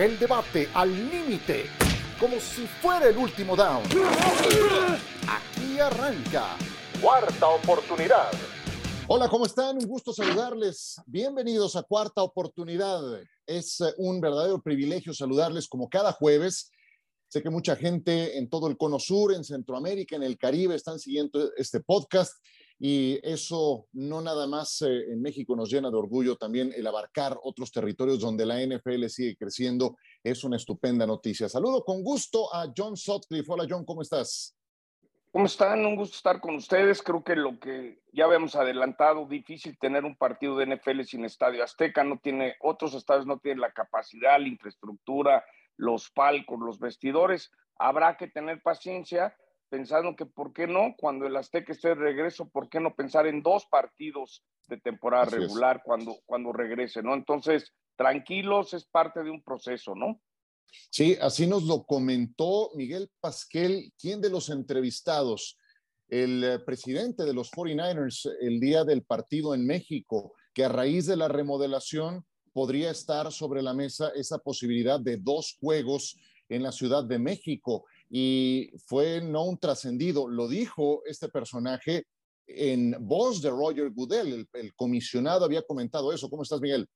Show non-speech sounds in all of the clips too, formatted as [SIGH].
El debate al límite, como si fuera el último down. Aquí arranca. Cuarta oportunidad. Hola, ¿cómo están? Un gusto saludarles. Bienvenidos a Cuarta Oportunidad. Es eh, un verdadero privilegio saludarles como cada jueves. Sé que mucha gente en todo el Cono Sur, en Centroamérica, en el Caribe están siguiendo este podcast y eso no nada más eh, en México nos llena de orgullo, también el abarcar otros territorios donde la NFL sigue creciendo es una estupenda noticia. Saludo con gusto a John Sutcliffe. Hola John, ¿cómo estás? ¿Cómo están? Un gusto estar con ustedes. Creo que lo que ya habíamos adelantado, difícil tener un partido de NFL sin estadio Azteca, no tiene, otros estadios no tienen la capacidad, la infraestructura, los palcos, los vestidores. Habrá que tener paciencia pensando que por qué no, cuando el Azteca esté de regreso, por qué no pensar en dos partidos de temporada regular cuando, cuando regrese, ¿no? Entonces, tranquilos, es parte de un proceso, ¿no? Sí, así nos lo comentó Miguel Pasquel, quien de los entrevistados, el eh, presidente de los 49ers el día del partido en México, que a raíz de la remodelación podría estar sobre la mesa esa posibilidad de dos juegos en la Ciudad de México y fue no un trascendido, lo dijo este personaje en voz de Roger Goodell, el, comisionado había comentado eso. ¿Cómo estás, Miguel?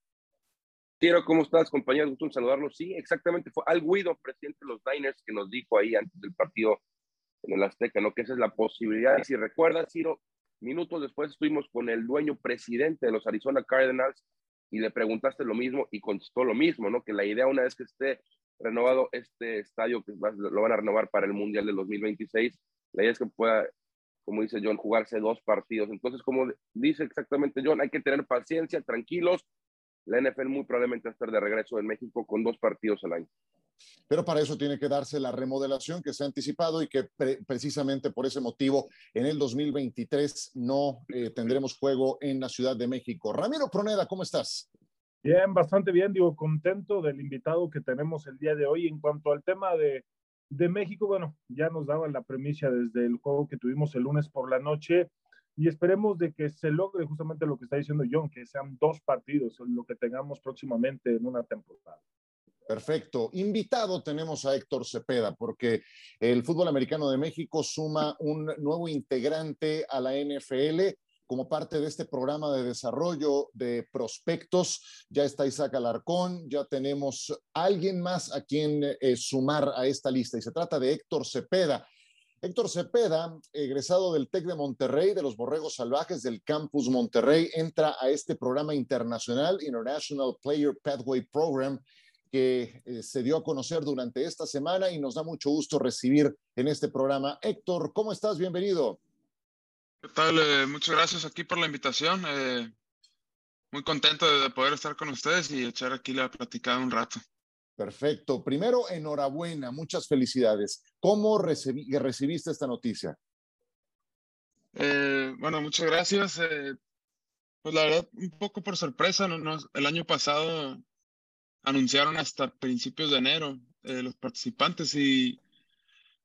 Tiro, ¿cómo estás, compañero? Gusto en saludarlos. Sí, exactamente, fue Al Guido, presidente de los Niners, que nos dijo ahí antes del partido en el Azteca, ¿no? Que esa es la posibilidad. Si recuerdas, Ciro, minutos después estuvimos con el dueño presidente de los Arizona Cardinals y le preguntaste lo mismo y contestó lo mismo, ¿no? Que la idea una vez que esté renovado este estadio que lo van a renovar para el Mundial del 2026. La idea es que pueda, como dice John, jugarse dos partidos. Entonces, como dice exactamente John, hay que tener paciencia, tranquilos. La NFL muy probablemente va a estar de regreso en México con dos partidos al año. Pero para eso tiene que darse la remodelación que se ha anticipado y que precisamente por ese motivo en el 2023 no eh, tendremos juego en la Ciudad de México. Ramiro Proneda, ¿cómo estás? Bien, bastante bien, digo, contento del invitado que tenemos el día de hoy. En cuanto al tema de, de México, bueno, ya nos daban la premisa desde el juego que tuvimos el lunes por la noche y esperemos de que se logre justamente lo que está diciendo John, que sean dos partidos, lo que tengamos próximamente en una temporada. Perfecto. Invitado tenemos a Héctor Cepeda, porque el fútbol americano de México suma un nuevo integrante a la NFL como parte de este programa de desarrollo de prospectos. Ya está Isaac Alarcón, ya tenemos alguien más a quien eh, sumar a esta lista y se trata de Héctor Cepeda. Héctor Cepeda, egresado del TEC de Monterrey, de los Borregos Salvajes del Campus Monterrey, entra a este programa internacional, International Player Pathway Program, que eh, se dio a conocer durante esta semana y nos da mucho gusto recibir en este programa. Héctor, ¿cómo estás? Bienvenido. ¿Qué tal? Eh, muchas gracias aquí por la invitación. Eh, muy contento de, poder estar con ustedes y echar aquí la platicada un rato. Perfecto. Primero, enhorabuena, muchas felicidades. ¿Cómo recibiste esta noticia? Eh, bueno, muchas gracias. pues la verdad, un poco por sorpresa, el año pasado anunciaron hasta principios de enero los participantes y,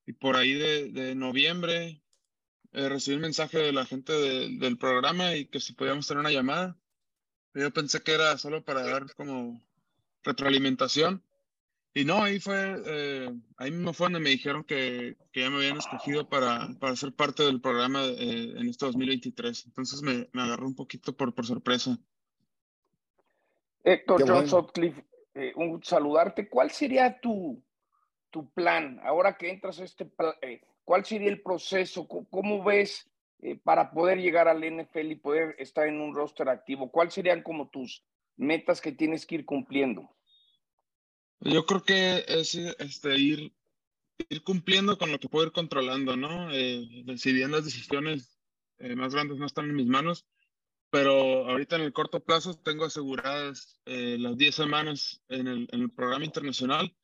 y por ahí de, de noviembre eh, recibí un mensaje de la gente del programa y que si podíamos tener una llamada. Yo pensé que era solo para dar como retroalimentación. Y no, ahí fue, eh, ahí mismo fue donde me dijeron que, que ya me habían escogido para, para ser parte del programa eh, en este 2023. Entonces me, me, agarró un poquito por, por sorpresa. Héctor John Sutcliffe, un saludarte. ¿Cuál sería tu, tu plan ahora que entras a este, ¿Cuál sería el proceso? ¿Cómo ves eh, para poder llegar al NFL y poder estar en un roster activo? ¿Cuáles serían como tus metas que tienes que ir cumpliendo? Yo creo que es este, ir, ir cumpliendo con lo que puedo ir controlando, ¿no? Eh, si bien las decisiones eh, más grandes no están en mis manos, pero ahorita en el corto plazo tengo aseguradas las 10 semanas en el, en el programa internacional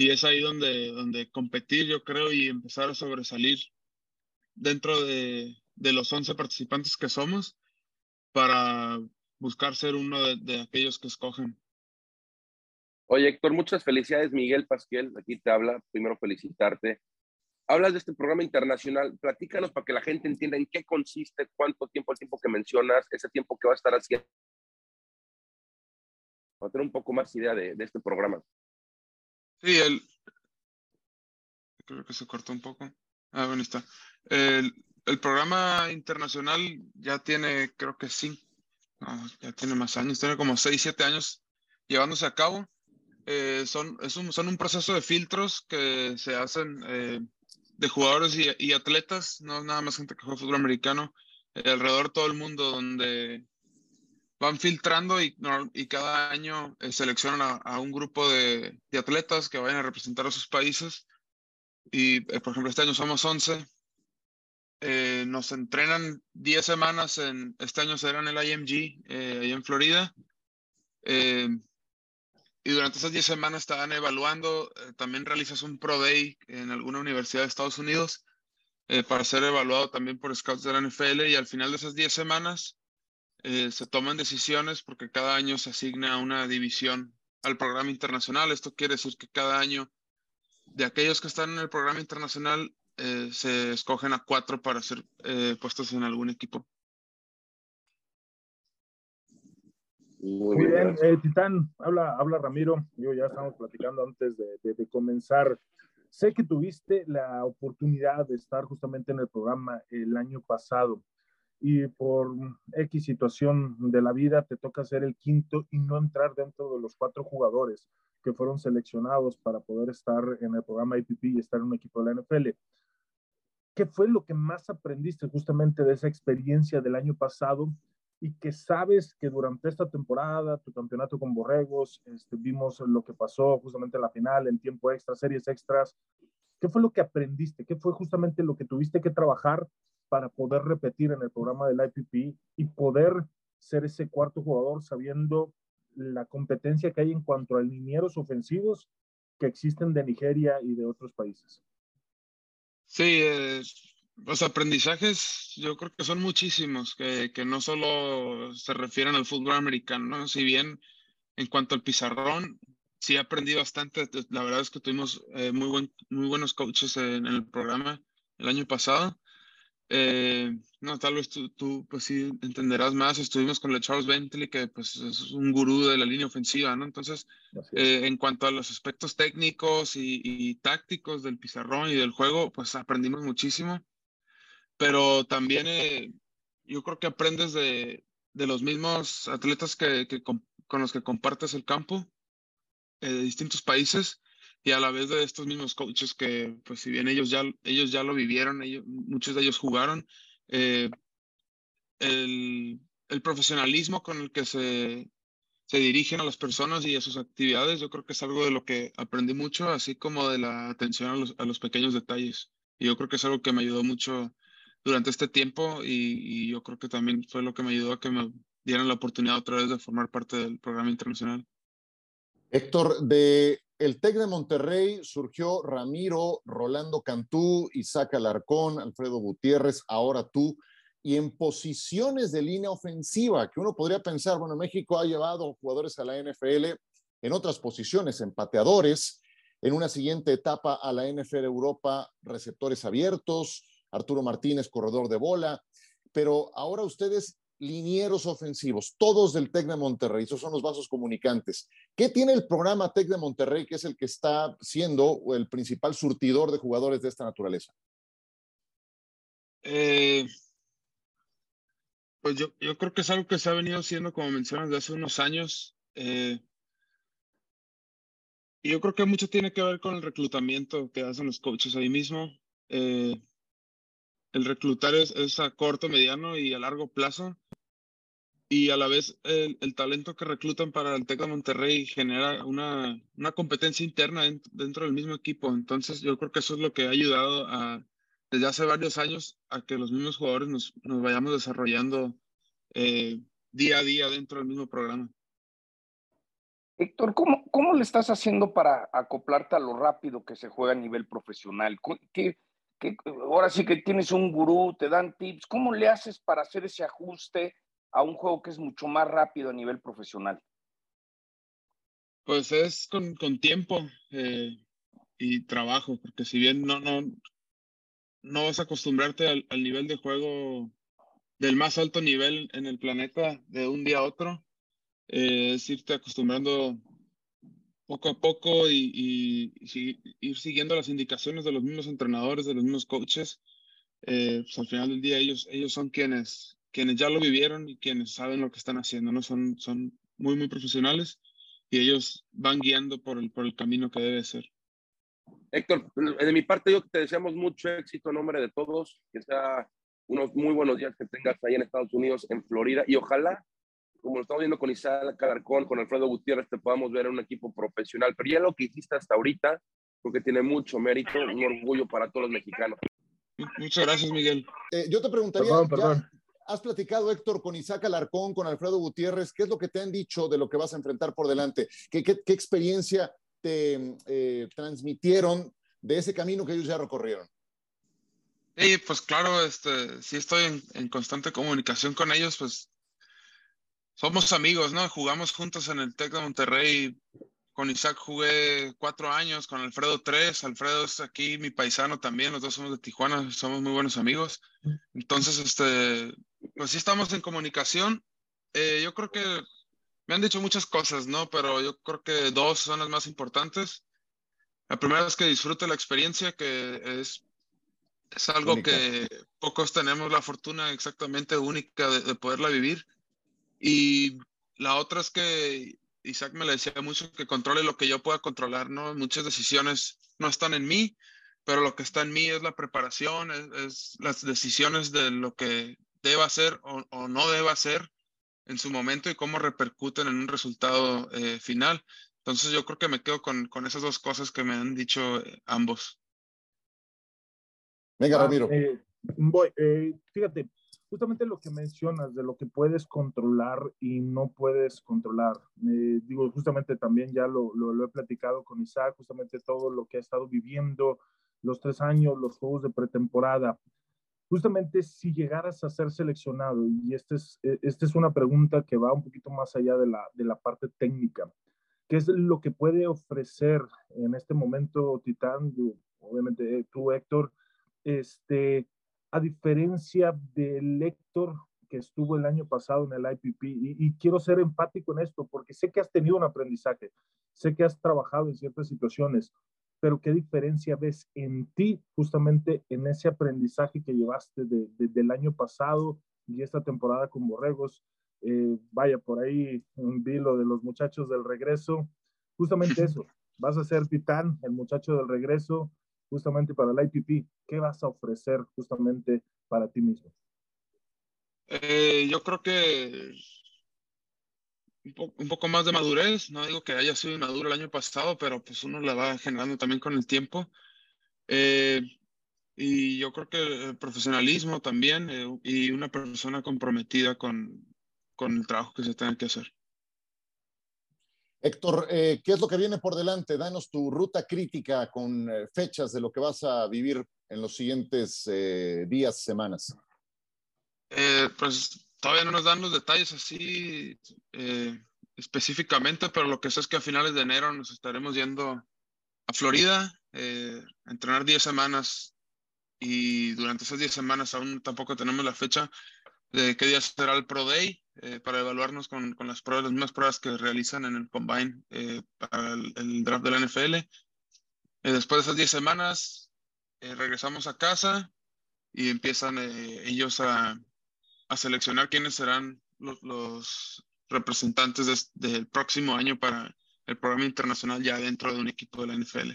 y es ahí donde, donde competir, yo creo, y empezar a sobresalir dentro de, de los 11 participantes que somos para buscar ser uno de, aquellos que escogen. Oye, Héctor, muchas felicidades, Miguel Pasquiel, aquí te habla, primero felicitarte. Hablas de este programa internacional, platícanos para que la gente entienda en qué consiste, cuánto tiempo, el tiempo que mencionas, ese tiempo que va a estar haciendo, para tener un poco más idea de, de este programa. Sí, el, creo que se cortó un poco. Ah, bueno, está. El, el programa internacional ya tiene, creo que sí, ya tiene más años, tiene como 6, 7 años llevándose a cabo. Eh, son, es un, son un proceso de filtros que se hacen eh, de jugadores y, y, atletas, no nada más gente que juega fútbol americano, eh, alrededor de todo el mundo, donde van filtrando y, cada año seleccionan a, un grupo de, atletas que vayan a representar a sus países. Y, por ejemplo, este año somos 11 eh, nos entrenan 10 semanas, en, este año será en el IMG, eh, ahí en Florida. Eh, y durante esas 10 semanas estaban evaluando, eh, también realizas un Pro Day en alguna universidad de Estados Unidos eh, para ser evaluado también por scouts de la NFL y al final de esas 10 semanas se toman decisiones porque cada año se asigna una división al programa internacional. Esto quiere decir que cada año de aquellos que están en el programa internacional eh, se escogen a cuatro para ser eh, puestos en algún equipo. Muy bien, eh, Titán, habla, habla Ramiro. Yo ya estamos platicando antes de, de, de, comenzar. Sé que tuviste la oportunidad de estar justamente en el programa el año pasado y por X situación de la vida te toca ser el quinto y no entrar dentro de los cuatro jugadores que fueron seleccionados para poder estar en el programa IPP y estar en un equipo de la NFL. ¿Qué fue lo que más aprendiste justamente de esa experiencia del año pasado y que sabes que durante esta temporada, tu campeonato con Borregos, este, vimos lo que pasó justamente en la final, en tiempo extra, series extras? ¿Qué fue lo que aprendiste? ¿Qué fue justamente lo que tuviste que trabajar para poder repetir en el programa del IPP y poder ser ese cuarto jugador sabiendo la competencia que hay en cuanto a linieros ofensivos que existen de Nigeria y de otros países? Sí, eh, aprendizajes yo creo que son muchísimos, que, que, no solo se refieren al fútbol americano, ¿no? si bien en cuanto al pizarrón, sí aprendí bastante, la verdad es que tuvimos eh, muy, buen, muy buenos coaches en, en, el programa el año pasado, eh, no, tal vez tú, tú, pues sí entenderás más. Estuvimos con el Charles Bentley, que pues es un gurú de la línea ofensiva, ¿no? Entonces, eh, en cuanto a los aspectos técnicos y, y, tácticos del pizarrón y del juego, pues aprendimos muchísimo. Pero también yo creo que aprendes de, de los mismos atletas que, que con, con, los que compartes el campo eh, de distintos países y a la vez de estos mismos coaches que, pues si bien ellos ya, ellos ya lo vivieron, ellos, muchos de ellos jugaron, eh, el, el, profesionalismo con el que se, se dirigen a las personas y a sus actividades, yo creo que es algo de lo que aprendí mucho, así como de la atención a los, a los pequeños detalles. Y yo creo que es algo que me ayudó mucho durante este tiempo y, y yo creo que también fue lo que me ayudó a que me dieran la oportunidad otra vez de formar parte del programa internacional. Héctor, de el TEC de Monterrey surgió Ramiro, Rolando Cantú, Isaac Alarcón, Alfredo Gutiérrez, ahora tú, y en posiciones de línea ofensiva, que uno podría pensar, bueno, México ha llevado jugadores a la NFL en otras posiciones, en pateadores, en una siguiente etapa a la NFL Europa, receptores abiertos, Arturo Martínez, corredor de bola, pero ahora ustedes linieros ofensivos, todos del TEC de Monterrey, esos son los vasos comunicantes. ¿Qué tiene el programa TEC de Monterrey, que es el que está siendo el principal surtidor de jugadores de esta naturaleza? Eh, pues yo, creo que es algo que se ha venido haciendo, como mencionas, de hace unos años. Eh, y yo creo que mucho tiene que ver con el reclutamiento que hacen los coaches ahí mismo. Eh, el reclutar es, a corto, mediano y a largo plazo. Y a la vez el, el talento que reclutan para el TEC de Monterrey genera una, una competencia interna dentro, dentro, del mismo equipo. Entonces yo creo que eso es lo que ha ayudado a, desde hace varios años a que los mismos jugadores nos, nos vayamos desarrollando eh, día a día dentro del mismo programa. Héctor, ¿cómo, ¿cómo le estás haciendo para acoplarte a lo rápido que se juega a nivel profesional? ¿Qué, que ahora sí que tienes un gurú, te dan tips. ¿Cómo le haces para hacer ese ajuste a un juego que es mucho más rápido a nivel profesional? Pues es con, con tiempo eh, y trabajo, porque si bien no, no, no vas a acostumbrarte al, al, nivel de juego del más alto nivel en el planeta de un día a otro, eh, es irte acostumbrando poco a poco y, ir siguiendo las indicaciones de los mismos entrenadores, de los mismos coaches. Eh, pues al final del día ellos, ellos son quienes, quienes ya lo vivieron y quienes saben lo que están haciendo, ¿no? Son, son muy, muy profesionales y ellos van guiando por el, por el camino que debe ser. Héctor, de mi parte yo te deseamos mucho éxito en nombre de todos, que sea unos muy buenos días que tengas ahí en Estados Unidos, en Florida, y ojalá, como lo estamos viendo con Isaac Calarcón, con Alfredo Gutiérrez, te podamos ver en un equipo profesional. Pero ya lo que hiciste hasta ahorita, porque tiene mucho mérito, un orgullo para todos los mexicanos. Muchas gracias, Miguel. Eh, yo te preguntaría, has platicado, Héctor, con Isaac Alarcón, con Alfredo Gutiérrez, ¿qué es lo que te han dicho de lo que vas a enfrentar por delante? ¿Qué, qué, experiencia te eh, transmitieron de ese camino que ellos ya recorrieron? Sí, pues claro, este, sí estoy en, en, constante comunicación con ellos, pues somos amigos, ¿no? Jugamos juntos en el TEC de Monterrey con Isaac jugué cuatro años, con Alfredo tres. Alfredo es aquí mi paisano también, los dos somos de Tijuana, somos muy buenos amigos. Entonces, este, pues sí estamos en comunicación. Eh, yo creo que me han dicho muchas cosas, ¿no? Pero yo creo que dos son las más importantes. La primera es que disfrute la experiencia, que es, es algo que pocos tenemos la fortuna exactamente única de, de poderla vivir. Y la otra es que Isaac me le decía mucho que controle lo que yo pueda controlar, ¿no? Muchas decisiones no están en mí, pero lo que está en mí es la preparación, es, las decisiones de lo que deba hacer o, no deba hacer en su momento y cómo repercuten en un resultado eh, final. Entonces yo creo que me quedo con, con esas dos cosas que me han dicho eh, ambos. Venga, Ramiro. Ah, eh, voy, fíjate, justamente lo que mencionas de lo que puedes controlar y no puedes controlar. Eh, digo, justamente también ya lo, lo, he platicado con Isaac, justamente todo lo que ha estado viviendo, los tres años, los juegos de pretemporada. Justamente si llegaras a ser seleccionado, y esta es, e, esta es una pregunta que va un poquito más allá de la, de la parte técnica, ¿qué es lo que puede ofrecer en este momento Titán? Obviamente eh, tú, Héctor, este, a diferencia del Héctor que estuvo el año pasado en el IPP, y, quiero ser empático en esto, porque sé que has tenido un aprendizaje, sé que has trabajado en ciertas situaciones, pero ¿qué diferencia ves en ti justamente en ese aprendizaje que llevaste de, del año pasado y esta temporada con Borregos? Eh, vaya, por ahí un vilo de los muchachos del regreso, justamente eso, [LAUGHS] vas a ser titán, el muchacho del regreso, justamente para el IPP? ¿Qué vas a ofrecer justamente para ti mismo? Eh, yo creo que un, poco más de madurez, no digo que haya sido inmaduro el año pasado, pero pues uno la va generando también con el tiempo. Eh, y yo creo que el profesionalismo también eh, y una persona comprometida con, con el trabajo que se tiene que hacer. Héctor, eh, ¿qué es lo que viene por delante? Danos tu ruta crítica con eh, fechas de lo que vas a vivir en los siguientes eh, días, semanas. pues todavía no nos dan los detalles así específicamente, pero lo que sé es que a finales de enero nos estaremos yendo a Florida, a entrenar 10 semanas y durante esas 10 semanas aún tampoco tenemos la fecha de qué día será el Pro Day eh, para evaluarnos con, con, las pruebas, las mismas pruebas que realizan en el Combine eh, para el, draft de la NFL. Eh, después de esas 10 semanas, regresamos a casa y empiezan ellos a, a, seleccionar quiénes serán los, representantes del próximo año para el programa internacional ya dentro de un equipo de la NFL.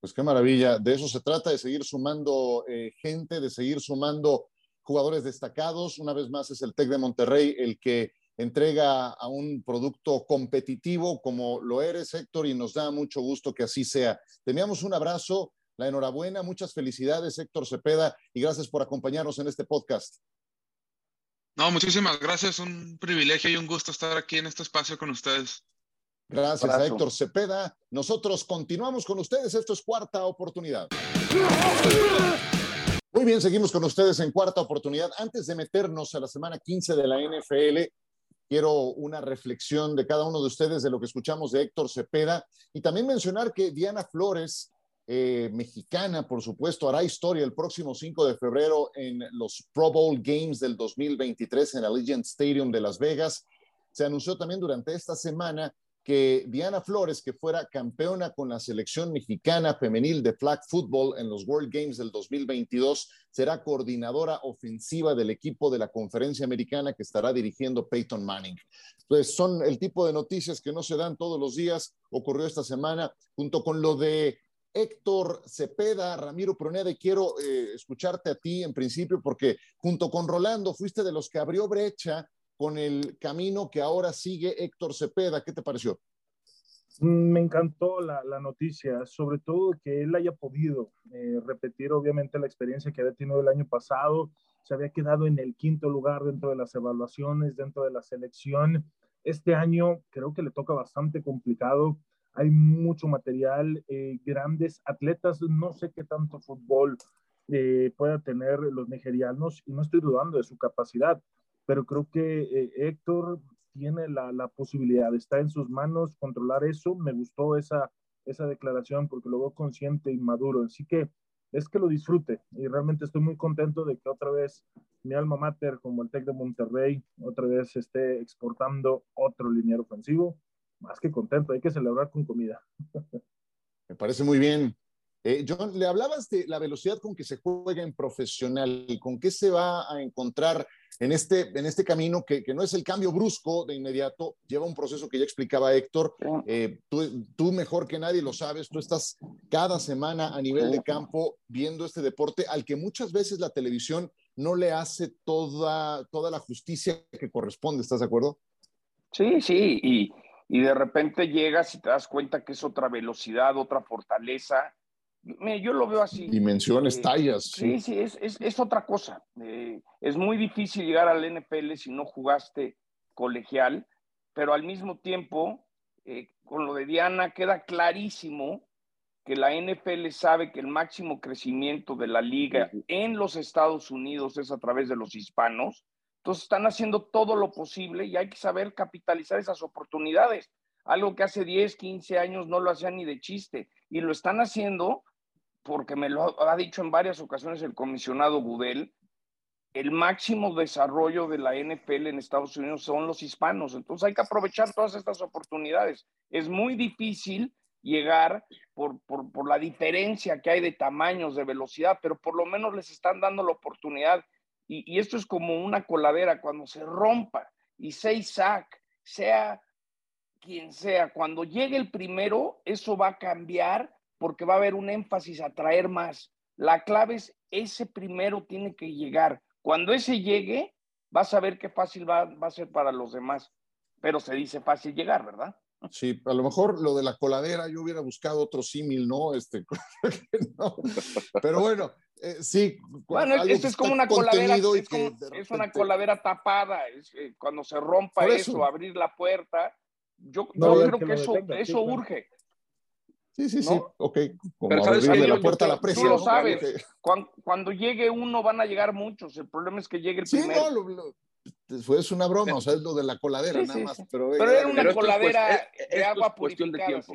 Pues qué maravilla, de eso se trata, de seguir sumando gente, de seguir sumando jugadores destacados. Una vez más es el TEC de Monterrey el que entrega a un producto competitivo como lo eres, Héctor, y nos da mucho gusto que así sea. Teníamos un abrazo, la enhorabuena, muchas felicidades, Héctor Cepeda, y gracias por acompañarnos en este podcast. No, muchísimas gracias, un privilegio y un gusto estar aquí en este espacio con ustedes. Gracias a Héctor Cepeda. Nosotros continuamos con ustedes. Esto es cuarta oportunidad. Muy bien, seguimos con ustedes en cuarta oportunidad. Antes de meternos a la semana 15 de la NFL, quiero una reflexión de cada uno de ustedes de lo que escuchamos de Héctor Cepeda y también mencionar que Diana Flores, eh, mexicana, por supuesto, hará historia el próximo 5 de febrero en los Pro Bowl Games del 2023 en el Allegiant Stadium de Las Vegas. Se anunció también durante esta semana que Diana Flores, que fuera campeona con la selección mexicana femenil de flag football en los World Games del 2022, será coordinadora ofensiva del equipo de la conferencia americana que estará dirigiendo Peyton Manning. Entonces, son el tipo de noticias que no se dan todos los días. Ocurrió esta semana junto con lo de Héctor Cepeda, Ramiro Pronede, quiero eh, escucharte a ti en principio porque junto con Rolando fuiste de los que abrió brecha con el camino que ahora sigue Héctor Cepeda. ¿Qué te pareció? Me encantó la, noticia, sobre todo que él haya podido eh, repetir obviamente la experiencia que había tenido el año pasado. Se había quedado en el quinto lugar dentro de las evaluaciones, dentro de la selección. Este año creo que le toca bastante complicado. Hay mucho material, eh, grandes atletas. No sé qué tanto fútbol eh, pueda tener los nigerianos y no estoy dudando de su capacidad pero creo que eh, Héctor tiene la, la, posibilidad, está en sus manos controlar eso. Me gustó esa, esa declaración porque lo veo consciente y maduro. Así que es que lo disfrute y realmente estoy muy contento de que otra vez mi alma mater como el TEC de Monterrey otra vez esté exportando otro liniero ofensivo. Más que contento, hay que celebrar con comida. Me parece muy bien. Eh, John, le hablabas de la velocidad con que se juega en profesional, con qué se va a encontrar en este, en este camino que, que no es el cambio brusco de inmediato, lleva un proceso que ya explicaba Héctor. Eh, tú, tú, mejor que nadie lo sabes, tú estás cada semana a nivel de campo viendo este deporte al que muchas veces la televisión no le hace toda, toda la justicia que corresponde, ¿estás de acuerdo? Sí, sí, y, y de repente llegas y te das cuenta que es otra velocidad, otra fortaleza yo lo veo así. Dimensiones, eh, tallas. Sí, sí, es, es, es otra cosa. Eh, es muy difícil llegar al NFL si no jugaste colegial, pero al mismo tiempo, eh, con lo de Diana, queda clarísimo que la NFL sabe que el máximo crecimiento de la liga en los Estados Unidos es a través de los hispanos. Entonces están haciendo todo lo posible y hay que saber capitalizar esas oportunidades. Algo que hace 10, 15 años no lo hacían ni de chiste. Y lo están haciendo porque me lo ha dicho en varias ocasiones el comisionado Gudel, el máximo desarrollo de la NFL en Estados Unidos son los hispanos. Entonces hay que aprovechar todas estas oportunidades. Es muy difícil llegar por, por, la diferencia que hay de tamaños, de velocidad, pero por lo menos les están dando la oportunidad. Y, esto es como una coladera, cuando se rompa y sea Isaac, sea quien sea, cuando llegue el primero, eso va a cambiar porque va a haber un énfasis a traer más. La clave es ese primero tiene que llegar. Cuando ese llegue, vas a ver qué fácil va, va a ser para los demás. Pero se dice fácil llegar, ¿verdad? Sí, a lo mejor lo de la coladera yo hubiera buscado otro símil, ¿no? Este, [LAUGHS] no. Pero bueno, eh, sí. Bueno, esto es como una coladera, es, una coladera tapada, es, eh, cuando se rompa eso. abrir la puerta, yo, creo que, eso, eso urge. Sí, sí, sí, ok. Como Pero sabes que la puerta a la presión. Tú lo sabes. Cuando, llegue uno van a llegar muchos. El problema es que llegue el sí, primero. No, lo, es una broma, o sea, es lo de la coladera, nada más. Pero, era una coladera de agua cuestión de tiempo.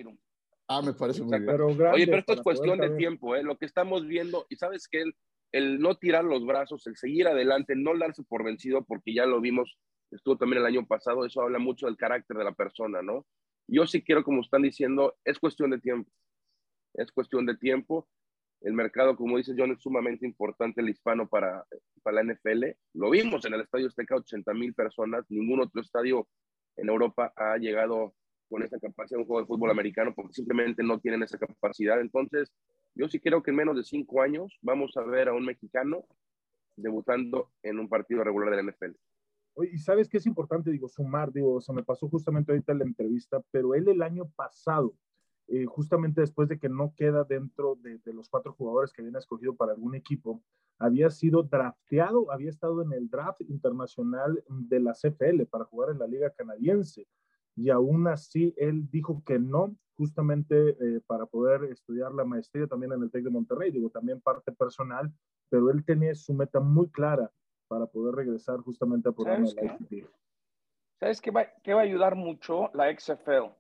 Ah, me parece muy bien. Oye, pero esto es cuestión de tiempo, ¿eh? Lo que estamos viendo, y sabes que el, el no tirar los brazos, el seguir adelante, no darse por vencido, porque ya lo vimos, estuvo también el año pasado, eso habla mucho del carácter de la persona, ¿no? Yo sí quiero, como están diciendo, es cuestión de tiempo. Es cuestión de tiempo. El mercado, como dice John, es sumamente importante el hispano para, para la NFL. Lo vimos en el Estadio Azteca, 80 mil personas. Ningún otro estadio en Europa ha llegado con esa capacidad de un juego de fútbol americano porque simplemente no tienen esa capacidad. Entonces, yo sí creo que en menos de cinco años vamos a ver a un mexicano debutando en un partido regular de la NFL y sabes que es importante, digo, sumar, digo, o sea, me pasó justamente ahorita la entrevista, pero él el año pasado, eh, justamente después de que no queda dentro de, los cuatro jugadores que habían escogido para algún equipo, había sido drafteado, había estado en el draft internacional de la CFL para jugar en la liga canadiense. Y aún así, él dijo que no, justamente eh, para poder estudiar la maestría también en el TEC de Monterrey, digo, también parte personal, pero él tenía su meta muy clara para poder regresar justamente a programa de la ¿Sabes qué va, qué va a ayudar mucho? La XFL,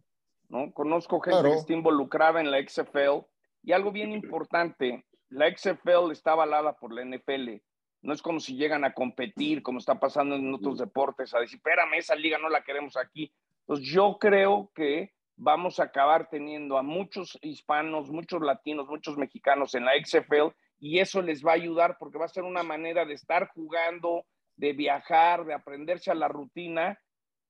¿no? Conozco gente que está involucrada en la XFL y algo bien importante, la XFL está avalada por la NFL. No es como si llegan a competir, como está pasando en otros deportes, a decir, espérame, esa liga no la queremos aquí. Entonces yo creo que vamos a acabar teniendo a muchos hispanos, muchos latinos, muchos mexicanos en la XFL y eso les va a ayudar porque va a ser una manera de estar jugando, de viajar, de aprenderse a la rutina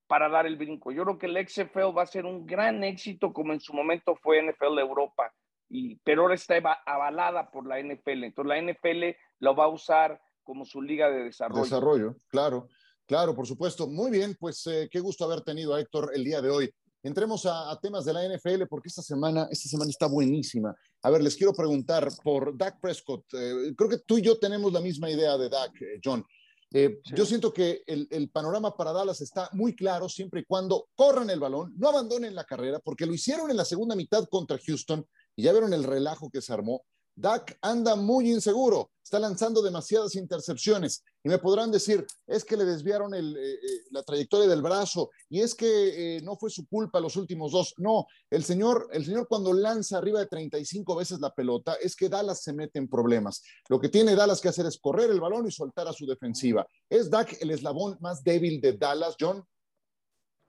para dar el brinco. Yo creo que el XFL va a ser un gran éxito como en su momento fue NFL Europa, y, pero ahora está avalada por la NFL. Entonces la NFL lo va a usar como su liga de desarrollo. Desarrollo, claro, claro, por supuesto. Muy bien, pues eh, qué gusto haber tenido a Héctor el día de hoy. Entremos a, temas de la NFL porque esta semana, esta semana está buenísima. A ver, les quiero preguntar por Dak Prescott. Eh, creo que tú y yo tenemos la misma idea de Dak, eh, John. Yo siento que el, el, panorama para Dallas está muy claro siempre y cuando corran el balón, no abandonen la carrera, porque lo hicieron en la segunda mitad contra Houston y ya vieron el relajo que se armó. Dak anda muy inseguro, está lanzando demasiadas intercepciones y me podrán decir, es que le desviaron eh, eh, la trayectoria del brazo y es que eh, no fue su culpa los últimos dos. No, el señor, el señor cuando lanza arriba de 35 veces la pelota es que Dallas se mete en problemas. Lo que tiene Dallas que hacer es correr el balón y soltar a su defensiva. ¿Es Dak el eslabón más débil de Dallas, John?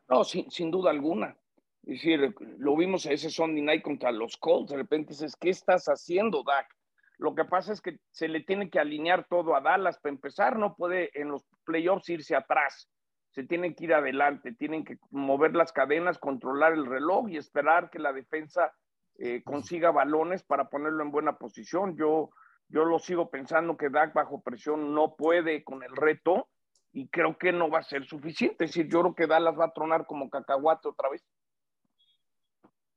No, sin duda alguna. Es decir, lo vimos a ese Sunday night contra los Colts. De repente dices, ¿qué estás haciendo, Dak? Lo que pasa es que se le tiene que alinear todo a Dallas para empezar. No puede en los playoffs irse atrás. Se tienen que ir adelante. Tienen que mover las cadenas, controlar el reloj y esperar que la defensa eh, consiga balones para ponerlo en buena posición. Yo, yo lo sigo pensando que Dak bajo presión no puede con el reto y creo que no va a ser suficiente. Es decir, yo creo que Dallas va a tronar como cacahuate otra vez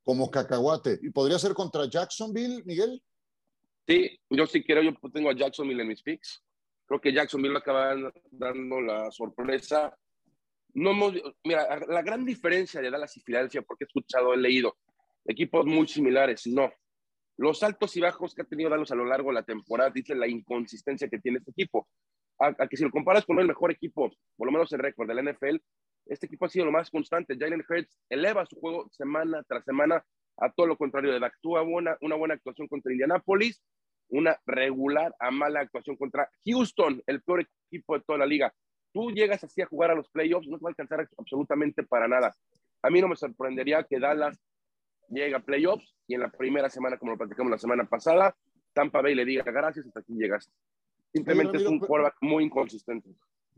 como cacahuate. ¿Y podría ser contra Jacksonville, Miguel? Sí, yo sí quiero, yo tengo a Jacksonville en mis picks. Creo que Jacksonville acaba dando la sorpresa. No mira, la gran diferencia de Dallas y Filadelfia, porque he escuchado, he leído, equipos muy similares, no. Los altos y bajos que ha tenido Dallas a lo largo de la temporada dicen la inconsistencia que tiene este equipo. A, que si lo comparas con el mejor equipo, por lo menos el récord de la NFL, este equipo ha sido lo más constante. Jalen Hurts eleva su juego semana tras semana a todo lo contrario de Dak. Una, una buena actuación contra Indianapolis, una regular a mala actuación contra Houston, el peor equipo de toda la liga. Tú llegas así a jugar a los playoffs, no te va a alcanzar absolutamente para nada. A mí no me sorprendería que Dallas llegue a playoffs y en la primera semana, como lo platicamos la semana pasada, Tampa Bay le diga gracias, hasta aquí llegas. Simplemente es un quarterback muy inconsistente.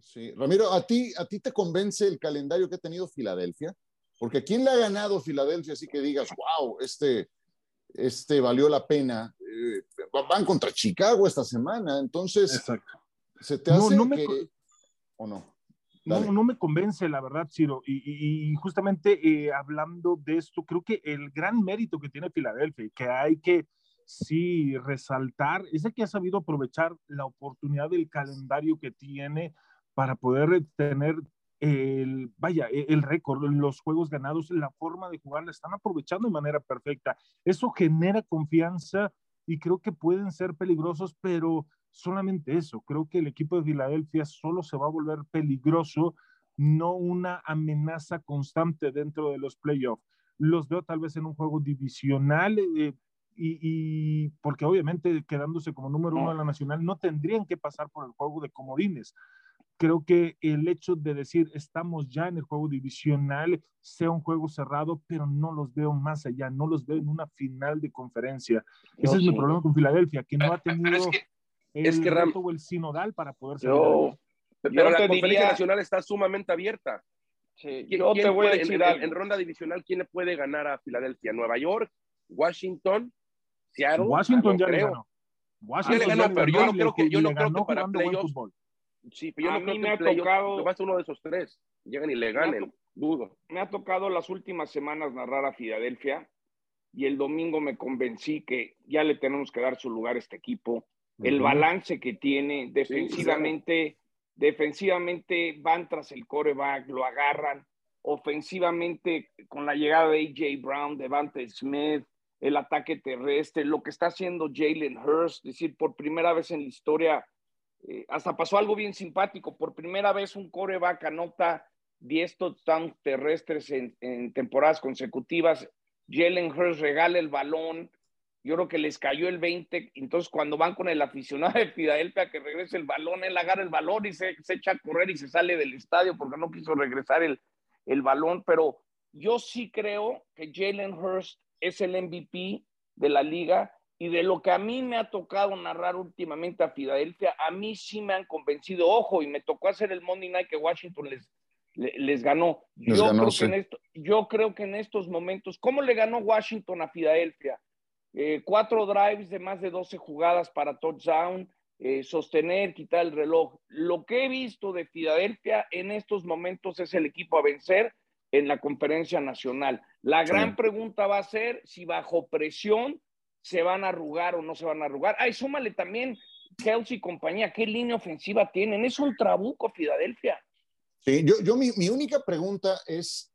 Sí, Ramiro, ¿a ti, ¿a ti te convence el calendario que ha tenido Filadelfia? Porque ¿quién le ha ganado Filadelfia así que digas, wow, este, este valió la pena? Eh, van contra Chicago esta semana, entonces, Exacto. ¿se te hace no, que... ¿O no? No, no, me convence, la verdad, Ciro. Y, justamente eh, hablando de esto, creo que el gran mérito que tiene Filadelfia y que hay que sí resaltar es el que ha sabido aprovechar la oportunidad del calendario que tiene para poder tener el, vaya, e, el récord, los juegos ganados, la forma de jugar, la están aprovechando de manera perfecta. Eso genera confianza y creo que pueden ser peligrosos, pero solamente eso. Creo que el equipo de Filadelfia solo se va a volver peligroso, no una amenaza constante dentro de los playoffs. Los veo tal vez en un juego divisional. Eh, y, y, porque obviamente quedándose como número uno en la nacional no tendrían que pasar por el juego de comodines creo que el hecho de decir estamos ya en el juego divisional sea un juego cerrado, pero no los veo más allá, no los veo en una final de conferencia. Ese es mi problema con Filadelfia, que no ha tenido es que, el es que o el sinodal para poder ser. pero la conferencia nacional está sumamente abierta. Sí, yo te voy a decir en, en, ronda divisional, ¿quién le puede ganar a Filadelfia? ¿Nueva York? ¿Washington? ¿Seattle? Washington ya creo. ganó. Washington ya le ganó, pero yo no creo que, yo no creo que para playoffs Sí, pero yo a mí me ha tocado. Ser uno de esos tres. Llegan y le ganen, dudo. Me ha tocado las últimas semanas narrar a Filadelfia y el domingo me convencí que ya le tenemos que dar su lugar a este equipo. El balance que tiene defensivamente, defensivamente van tras el coreback, lo agarran. Ofensivamente, con la llegada de AJ Brown, Devante Smith, el ataque terrestre, lo que está haciendo Jalen Hurst, es decir, por primera vez en la historia eh, hasta pasó algo bien simpático. Por primera vez un coreback anota 10 touchdowns terrestres en, temporadas consecutivas. Jalen Hurst regala el balón. Yo creo que les cayó el 20. Entonces, cuando van con el aficionado de Filadelfia que regrese el balón, él agarra el balón y se, echa a correr y se sale del estadio porque no quiso regresar el, el balón. Pero yo sí creo que Jalen Hurst es el MVP de la liga y de lo que a mí me ha tocado narrar últimamente a Filadelfia, a mí sí me han convencido. Ojo, y me tocó hacer el Monday Night que Washington les, les, ganó. yo, creo que en esto, yo creo que en estos momentos, ¿cómo le ganó Washington a Filadelfia? Eh, cuatro drives de más de 12 jugadas para touchdown, eh, sostener, quitar el reloj. Lo que he visto de Filadelfia en estos momentos es el equipo a vencer en la conferencia nacional. La gran pregunta va a ser si bajo presión se van a arrugar o no se van a arrugar. Ay, súmale también Kelsey y compañía, ¿qué línea ofensiva tienen? Es un trabuco Filadelfia. Sí, yo, yo mi, mi, única pregunta es,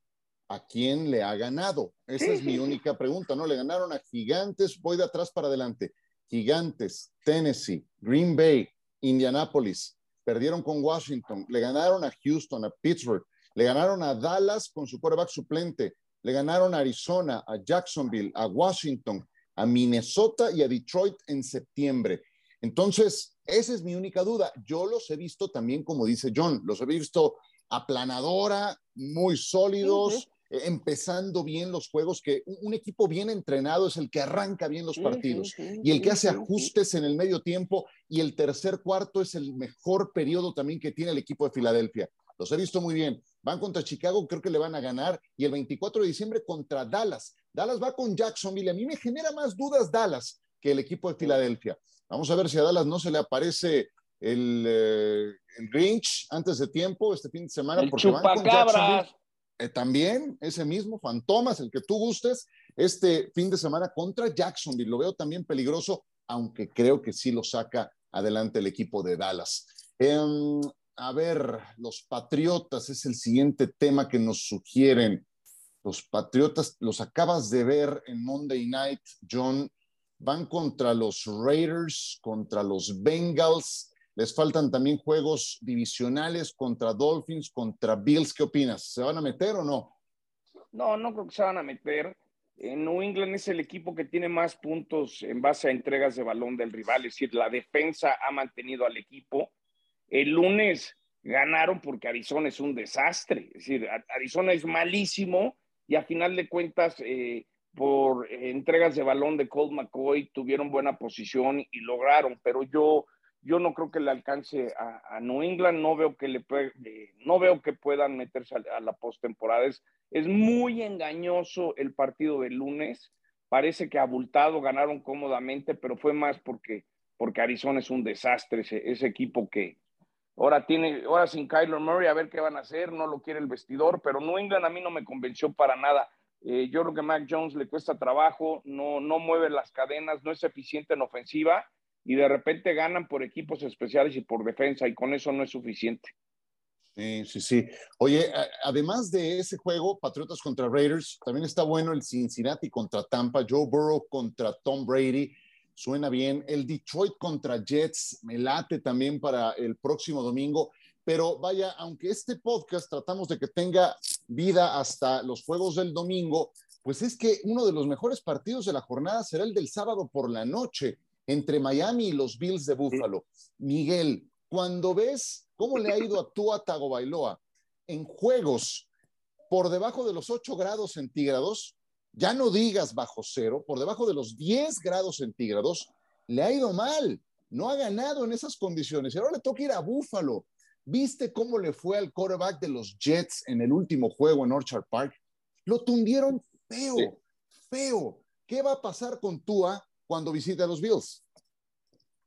¿a quién le ha ganado? Esa es mi única pregunta, ¿no? Le ganaron a Gigantes, voy de atrás para adelante. Gigantes, Tennessee, Green Bay, Indianapolis, perdieron con Washington, le ganaron a Houston, a Pittsburgh, le ganaron a Dallas con su quarterback suplente. Le ganaron a Arizona, a Jacksonville, a Washington, a Minnesota y a Detroit en septiembre. Entonces, esa es mi única duda. Yo los he visto también, como dice John, los he visto aplanadora, muy sólidos, eh, empezando bien los juegos, que un, equipo bien entrenado es el que arranca bien los partidos y el que hace ajustes en el medio tiempo y el tercer cuarto es el mejor periodo también que tiene el equipo de Filadelfia. Los he visto muy bien. Van contra Chicago, creo que le van a ganar. Y el 24 de diciembre contra Dallas. Dallas va con Jacksonville. A mí me genera más dudas Dallas que el equipo de Filadelfia. Vamos a ver si a Dallas no se le aparece el, eh, Grinch antes de tiempo este fin de semana. El porque van con Jacksonville. Eh, también ese mismo, Fantomas, el que tú gustes, este fin de semana contra Jacksonville. Lo veo también peligroso, aunque creo que sí lo saca adelante el equipo de Dallas. Em, a ver, los Patriotas es el siguiente tema que nos sugieren. Los Patriotas, los acabas de ver en Monday Night, John, van contra los Raiders, contra los Bengals. Les faltan también juegos divisionales contra Dolphins, contra Bills. ¿Qué opinas? ¿Se van a meter o no? No, no creo que se van a meter. En New England es el equipo que tiene más puntos en base a entregas de balón del rival, es decir, la defensa ha mantenido al equipo el lunes ganaron porque Arizona es un desastre, es decir, Arizona es malísimo y a final de cuentas, eh, por entregas de balón de Colt McCoy, tuvieron buena posición y lograron, pero yo, yo no creo que le alcance a, New England, no veo que, le, eh, no veo que puedan meterse a, la postemporada. Es, es muy engañoso el partido del lunes, parece que abultado, ganaron cómodamente, pero fue más porque, porque Arizona es un desastre, ese equipo que, Ahora tiene, sin Kyler Murray, a ver qué van a hacer, no lo quiere el vestidor, pero New England a mí no me convenció para nada. Eh, yo creo que Mac Jones le cuesta trabajo, no, no mueve las cadenas, no es eficiente en ofensiva y de repente ganan por equipos especiales y por defensa y con eso no es suficiente. Sí, sí, sí. Oye, además de ese juego, Patriotas contra Raiders, también está bueno el Cincinnati contra Tampa, Joe Burrow contra Tom Brady suena bien. El Detroit contra Jets me late también para el próximo domingo. Pero vaya, aunque este podcast tratamos de que tenga vida hasta los juegos del domingo, pues es que uno de los mejores partidos de la jornada será el del sábado por la noche entre Miami y los Bills de Buffalo. Miguel, cuando ves cómo le ha ido a Tua Tagovailoa en juegos por debajo de los 8 grados centígrados, ya no digas bajo cero, por debajo de los 10 grados centígrados, le ha ido mal, no ha ganado en esas condiciones. Y ahora le toca ir a Búfalo. ¿Viste cómo le fue al quarterback de los Jets en el último juego en Orchard Park? Lo tundieron feo, feo. ¿Qué va a pasar con Tua cuando visite a los Bills?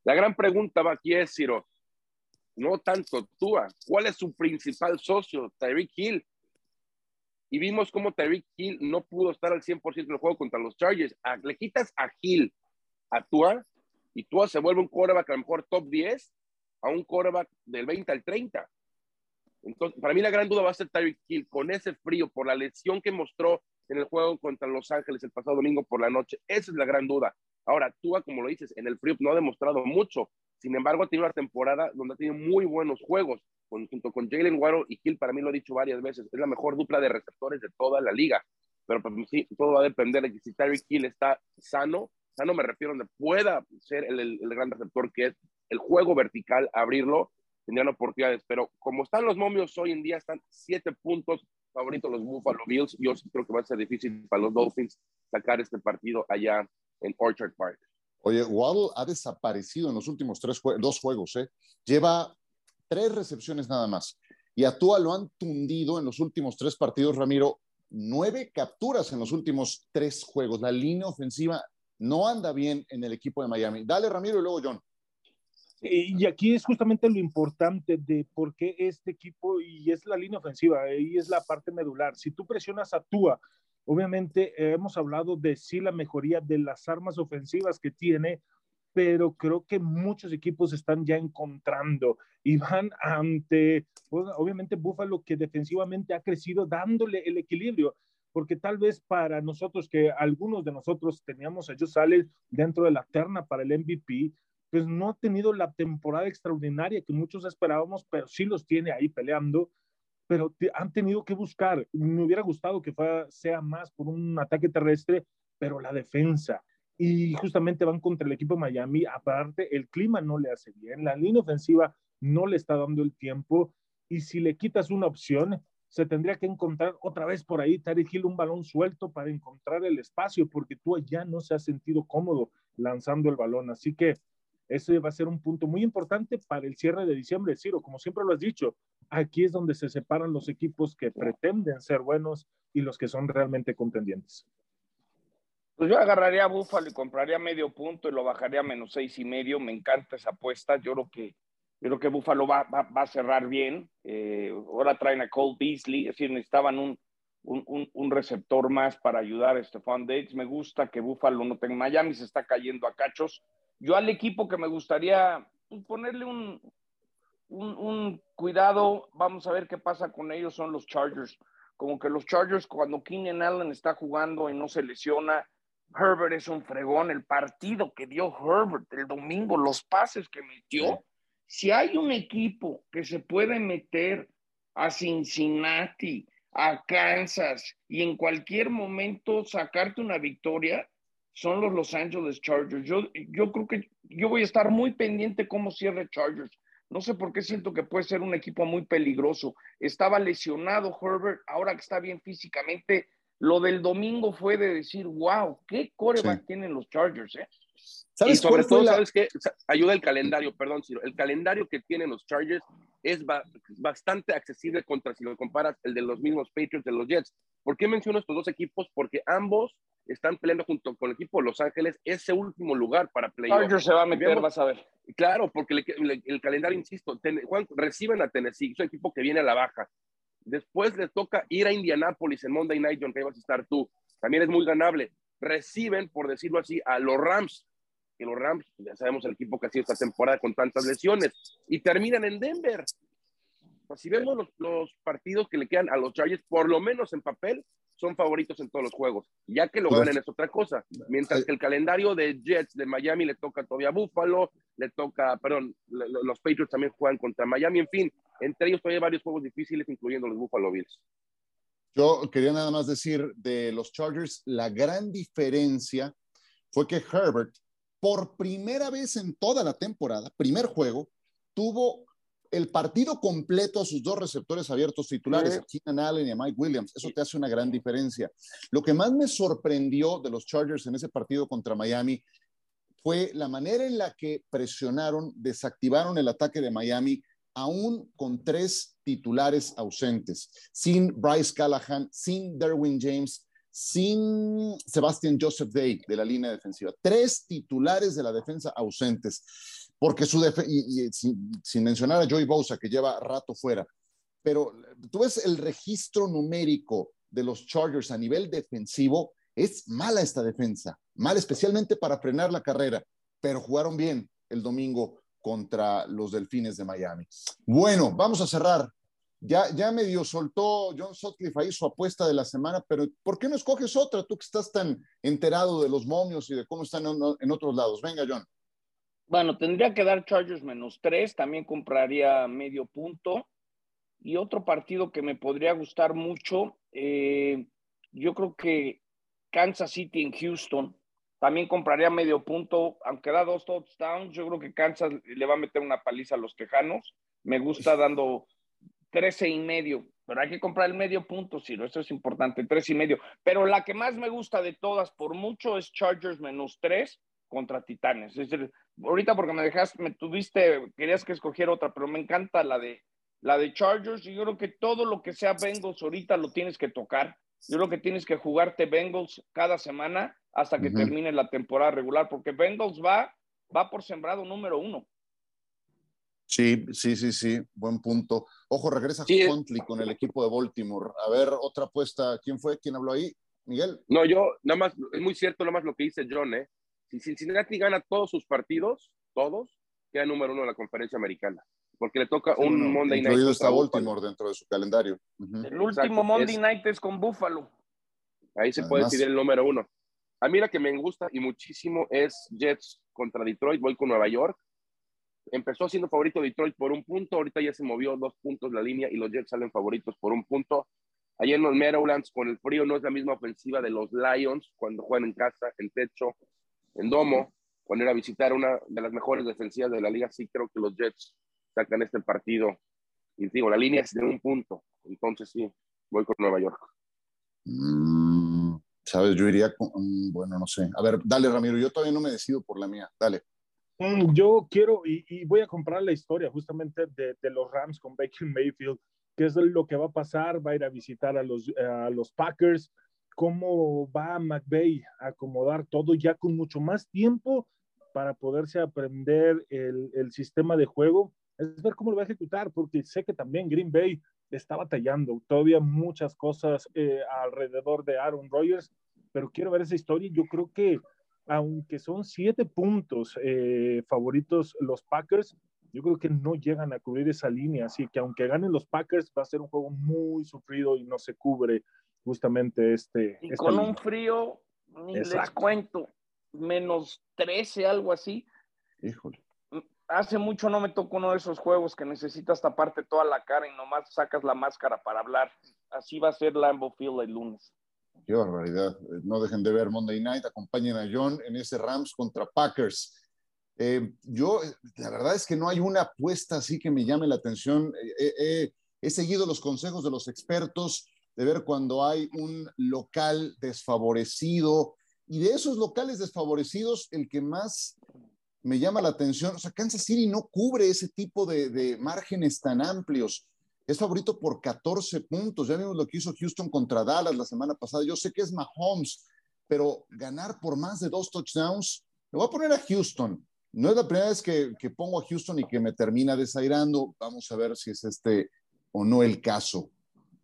La gran pregunta va aquí es, Ciro, no tanto Tua, ¿cuál es su principal socio? Tyreek Hill y vimos cómo Tyreek Hill no pudo estar al 100% en el juego contra los Chargers. le quitas a Hill a Tua y Tua se vuelve un quarterback a lo mejor top 10 a un quarterback del 20 al 30. Entonces, para mí la gran duda va a ser Tyreek Hill con ese frío por la lesión que mostró en el juego contra Los Ángeles el pasado domingo por la noche. Esa es la gran duda. Ahora, Tua, como lo dices, en el frío no ha demostrado mucho. Sin embargo, ha tenido una temporada donde ha tenido muy buenos juegos junto con Jalen Waddle y Hill, para mí lo he dicho varias veces, es la mejor dupla de receptores de toda la liga. Pero pues, sí, todo va a depender de que si Tyreek Hill está sano, sano me refiero donde pueda ser el, gran receptor que es el juego vertical, abrirlo, tendrían oportunidades. Pero como están los momios hoy en día, están siete puntos favoritos los Buffalo Bills. Yo creo que va a ser difícil para los Dolphins sacar este partido allá en Orchard Park. Oye, Waddle ha desaparecido en los últimos tres dos juegos, ¿eh? Lleva tres recepciones nada más. Y a lo han tundido en los últimos tres partidos, Ramiro. Nueve capturas en los últimos tres juegos. La línea ofensiva no anda bien en el equipo de Miami. Dale, Ramiro, y luego John. Y aquí es justamente lo importante de por qué este equipo, y es la línea ofensiva, y es la parte medular. Si tú presionas a Tua, obviamente hemos hablado de sí la mejoría de las armas ofensivas que tiene, pero creo que muchos equipos están ya encontrando y van ante, pues, obviamente, Buffalo, que defensivamente ha crecido dándole el equilibrio porque tal vez para nosotros, que algunos de nosotros teníamos a Joe dentro de la terna para el MVP, pues no ha tenido la temporada extraordinaria que muchos esperábamos, pero sí los tiene ahí peleando, pero han tenido que buscar. Me hubiera gustado que sea más por un ataque terrestre, pero la defensa. Y justamente van contra el equipo de Miami. Aparte, el clima no le hace bien, la línea ofensiva no le está dando el tiempo. Y si le quitas una opción, se tendría que encontrar otra vez por ahí, Tarek Hill, un balón suelto para encontrar el espacio, porque tú ya no se ha sentido cómodo lanzando el balón. Así que ese va a ser un punto muy importante para el cierre de diciembre, Ciro. Como siempre lo has dicho, aquí es donde se separan los equipos que pretenden ser buenos y los que son realmente contendientes. Pues yo agarraría a Búfalo y compraría medio punto y lo bajaría a menos seis y medio. Me encanta esa apuesta. Yo creo que yo creo que Buffalo va, va, a cerrar bien. Eh, ahora traen a Cole Beasley, es decir, necesitaban un, un, un, receptor más para ayudar a Stephon Diggs. Me gusta que Buffalo no tenga. Miami se está cayendo a cachos. Yo al equipo que me gustaría pues, ponerle un, un, cuidado, vamos a ver qué pasa con ellos, son los Chargers. Como que los Chargers, cuando Keenan Allen está jugando y no se lesiona, Herbert es un fregón. El partido que dio Herbert el domingo, los pases que metió. Si hay un equipo que se puede meter a Cincinnati, a Kansas y en cualquier momento sacarte una victoria, son los Los Angeles Chargers. Yo, yo creo que yo voy a estar muy pendiente cómo cierre Chargers. No sé por qué siento que puede ser un equipo muy peligroso. Estaba lesionado Herbert, ahora que está bien físicamente. Lo del domingo fue de decir, wow, qué coreback tienen los Chargers, ¿eh? y sobre todo, ¿sabes qué? Ayuda el calendario, perdón, Ciro. El calendario que tienen los Chargers es bastante accesible contra si lo comparas el de los mismos Patriots de los Jets. ¿Por qué menciono estos dos equipos? Porque ambos están peleando junto con el equipo de Los Ángeles ese último lugar para playoff. Chargers se va a meter, vas a ver. Claro, porque el, calendario, insisto, Juan, reciben a Tennessee, es un equipo que viene a la baja. Después les toca ir a Indianápolis en Monday Night, John, que vas a estar tú. También es muy ganable. Reciben, por decirlo así, a los Rams que los Rams, ya sabemos el equipo que ha sido esta temporada con tantas lesiones, y terminan en Denver. Pues si vemos los, los, partidos que le quedan a los Chargers, por lo menos en papel, son favoritos en todos los juegos. Ya que lo pues, ganen es otra cosa. Mientras que el calendario de Jets de Miami le toca todavía a Buffalo, le toca, perdón, los Patriots también juegan contra Miami, en fin, entre ellos todavía hay varios juegos difíciles, incluyendo los Buffalo Bills. Yo quería nada más decir de los Chargers, la gran diferencia fue que Herbert por primera vez en toda la temporada, primer juego, tuvo el partido completo a sus dos receptores abiertos titulares, a Keenan Allen y a Mike Williams. Eso te hace una gran diferencia. Lo que más me sorprendió de los Chargers en ese partido contra Miami fue la manera en la que presionaron, desactivaron el ataque de Miami, aún con tres titulares ausentes, sin Bryce Callahan, sin Derwin James sin Sebastian Joseph Day de la línea defensiva. Tres titulares de la defensa ausentes, porque su y, sin, mencionar a Joey Bosa, que lleva rato fuera. Pero tú ves el registro numérico de los Chargers a nivel defensivo, es mala esta defensa, mal especialmente para frenar la carrera, pero jugaron bien el domingo contra los Delfines de Miami. Bueno, vamos a cerrar ya, ya medio soltó John Sutcliffe ahí su apuesta de la semana, pero ¿por qué no escoges otra? Tú que estás tan enterado de los momios y de cómo están en, otros lados. Venga, John. Bueno, tendría que dar Chargers menos tres, también compraría medio punto. Y otro partido que me podría gustar mucho, eh, yo creo que Kansas City en Houston. También compraría medio punto, aunque da dos touchdowns, yo creo que Kansas le va a meter una paliza a los Tejanos. Me gusta dando 13 y medio. pero hay que comprar el medio punto, Ciro, eso es importante, tres y medio. Pero la que más me gusta de todas, por mucho, es Chargers menos tres contra Titanes. Es decir, ahorita porque me dejaste, me tuviste, querías que escogiera otra, pero me encanta la de, la de Chargers y yo creo que todo lo que sea Bengals ahorita lo tienes que tocar. Yo creo que tienes que jugarte Bengals cada semana hasta que termine la temporada regular, porque Bengals va, va por sembrado número uno. Sí, sí, sí, sí, buen punto. Ojo, regresa sí, Huntley con el equipo de Baltimore. A ver, otra apuesta. ¿Quién fue? ¿Quién habló ahí? Miguel. No, yo, nada más, es muy cierto nada más lo que dice John, ¿eh? Si Cincinnati gana todos sus partidos, todos, queda número uno en la conferencia americana. Porque le toca un Monday Night. Incluido está Baltimore dentro de su calendario. El último Monday Night es con Buffalo. Ahí se puede decidir el número uno. A mí la que me gusta y muchísimo es Jets contra Detroit. Voy con Nueva York empezó siendo favorito Detroit por un punto, ahorita ya se movió dos puntos la línea y los Jets salen favoritos por un punto. Ayer en los Meadowlands con el frío no es la misma ofensiva de los Lions cuando juegan en casa, en techo, en domo, cuando era a visitar una de las mejores defensivas de la liga, sí creo que los Jets sacan este partido. Y digo, la línea es de un punto, entonces sí, voy con Nueva York. Mm, Sabes, yo iría con, mm, bueno, no sé. A ver, dale Ramiro, yo todavía no me decido por la mía, dale. Mm, yo quiero y, voy a comprar la historia justamente de, los Rams con Baker Mayfield, qué es lo que va a pasar, va a ir a visitar a los, a los Packers, cómo va McVay a acomodar todo ya con mucho más tiempo para poderse aprender el, el, sistema de juego, es ver cómo lo va a ejecutar, porque sé que también Green Bay está batallando, todavía muchas cosas eh, alrededor de Aaron Rodgers, pero quiero ver esa historia yo creo que aunque son siete puntos eh, favoritos los Packers, yo creo que no llegan a cubrir esa línea, así que aunque ganen los Packers va a ser un juego muy sufrido y no se cubre justamente este. Y con un frío, ni les cuento, menos 13, algo así. Híjole. Hace mucho no me tocó uno de esos juegos que necesitas taparte toda la cara y nomás sacas la máscara para hablar. Así va a ser Lambeau Field el lunes. Qué barbaridad. No dejen de ver Monday Night. Acompañen a John en ese Rams contra Packers. Eh, yo, la verdad es que no hay una apuesta así que me llame la atención. Eh, eh, he seguido los consejos de los expertos de ver cuando hay un local desfavorecido y de esos locales desfavorecidos, el que más me llama la atención, o sea, Kansas City no cubre ese tipo de, de márgenes tan amplios es favorito por 14 puntos. Ya vimos lo que hizo Houston contra Dallas la semana pasada. Yo sé que es Mahomes, pero ganar por más de dos touchdowns, me voy a poner a Houston. No es la primera vez que, pongo a Houston y que me termina desairando. Vamos a ver si es este o no el caso.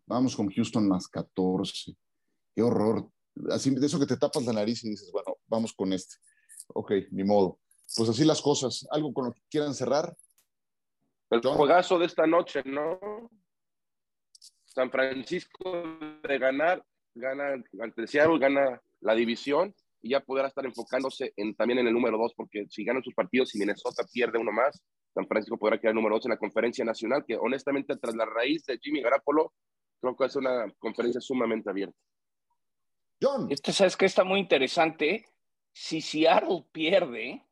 Vamos con Houston más 14. Qué horror. Así de eso que te tapas la nariz y dices, bueno, vamos con este. Ok, ni modo. Pues así las cosas. ¿Algo con lo que quieran cerrar? El juegazo de esta noche, ¿no? San Francisco de ganar, gana ante Seattle, gana la división y ya podrá estar enfocándose en, también en el número dos, porque si ganan sus partidos y Minnesota pierde uno más, San Francisco podrá quedar número dos en la conferencia nacional, que honestamente tras la raíz de Jimmy Garapolo, creo que es una conferencia sumamente abierta. John. Esto sabes que está muy interesante. Si Seattle pierde,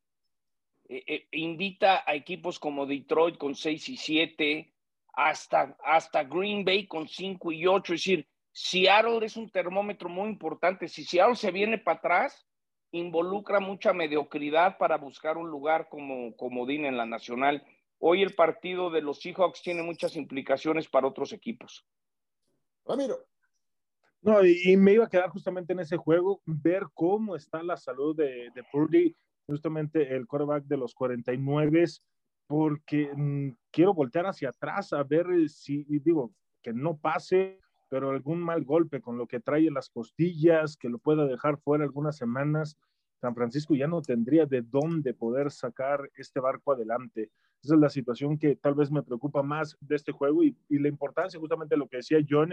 eh, eh, invita a equipos como Detroit con 6 y 7, hasta, hasta Green Bay con 5 y 8. Es decir, Seattle es un termómetro muy importante. Si Seattle se viene para atrás, involucra mucha mediocridad para buscar un lugar como comodín en la nacional. Hoy el partido de los Seahawks tiene muchas implicaciones para otros equipos. Ramiro. No, y me iba a quedar justamente en ese juego, ver cómo está la salud de, de Purdy justamente el quarterback de los 49, porque mm, quiero voltear hacia atrás a ver si, digo, que no pase, pero algún mal golpe con lo que trae las costillas, que lo pueda dejar fuera algunas semanas. San Francisco ya no tendría de dónde poder sacar este barco adelante. Esa es la situación que tal vez me preocupa más de este juego y, y la importancia, justamente lo que decía John,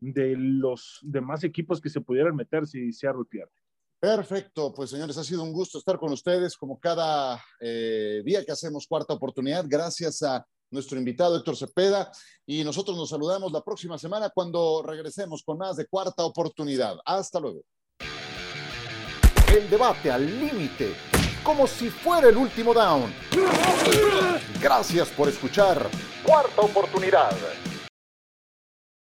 de los demás equipos que se pudieran meter si Seattle pierde. Perfecto, pues señores, ha sido un gusto estar con ustedes como cada eh, día que hacemos cuarta oportunidad. Gracias a nuestro invitado Héctor Cepeda y nosotros nos saludamos la próxima semana cuando regresemos con más de cuarta oportunidad. Hasta luego. El debate al límite, como si fuera el último down. Gracias por escuchar Cuarta Oportunidad.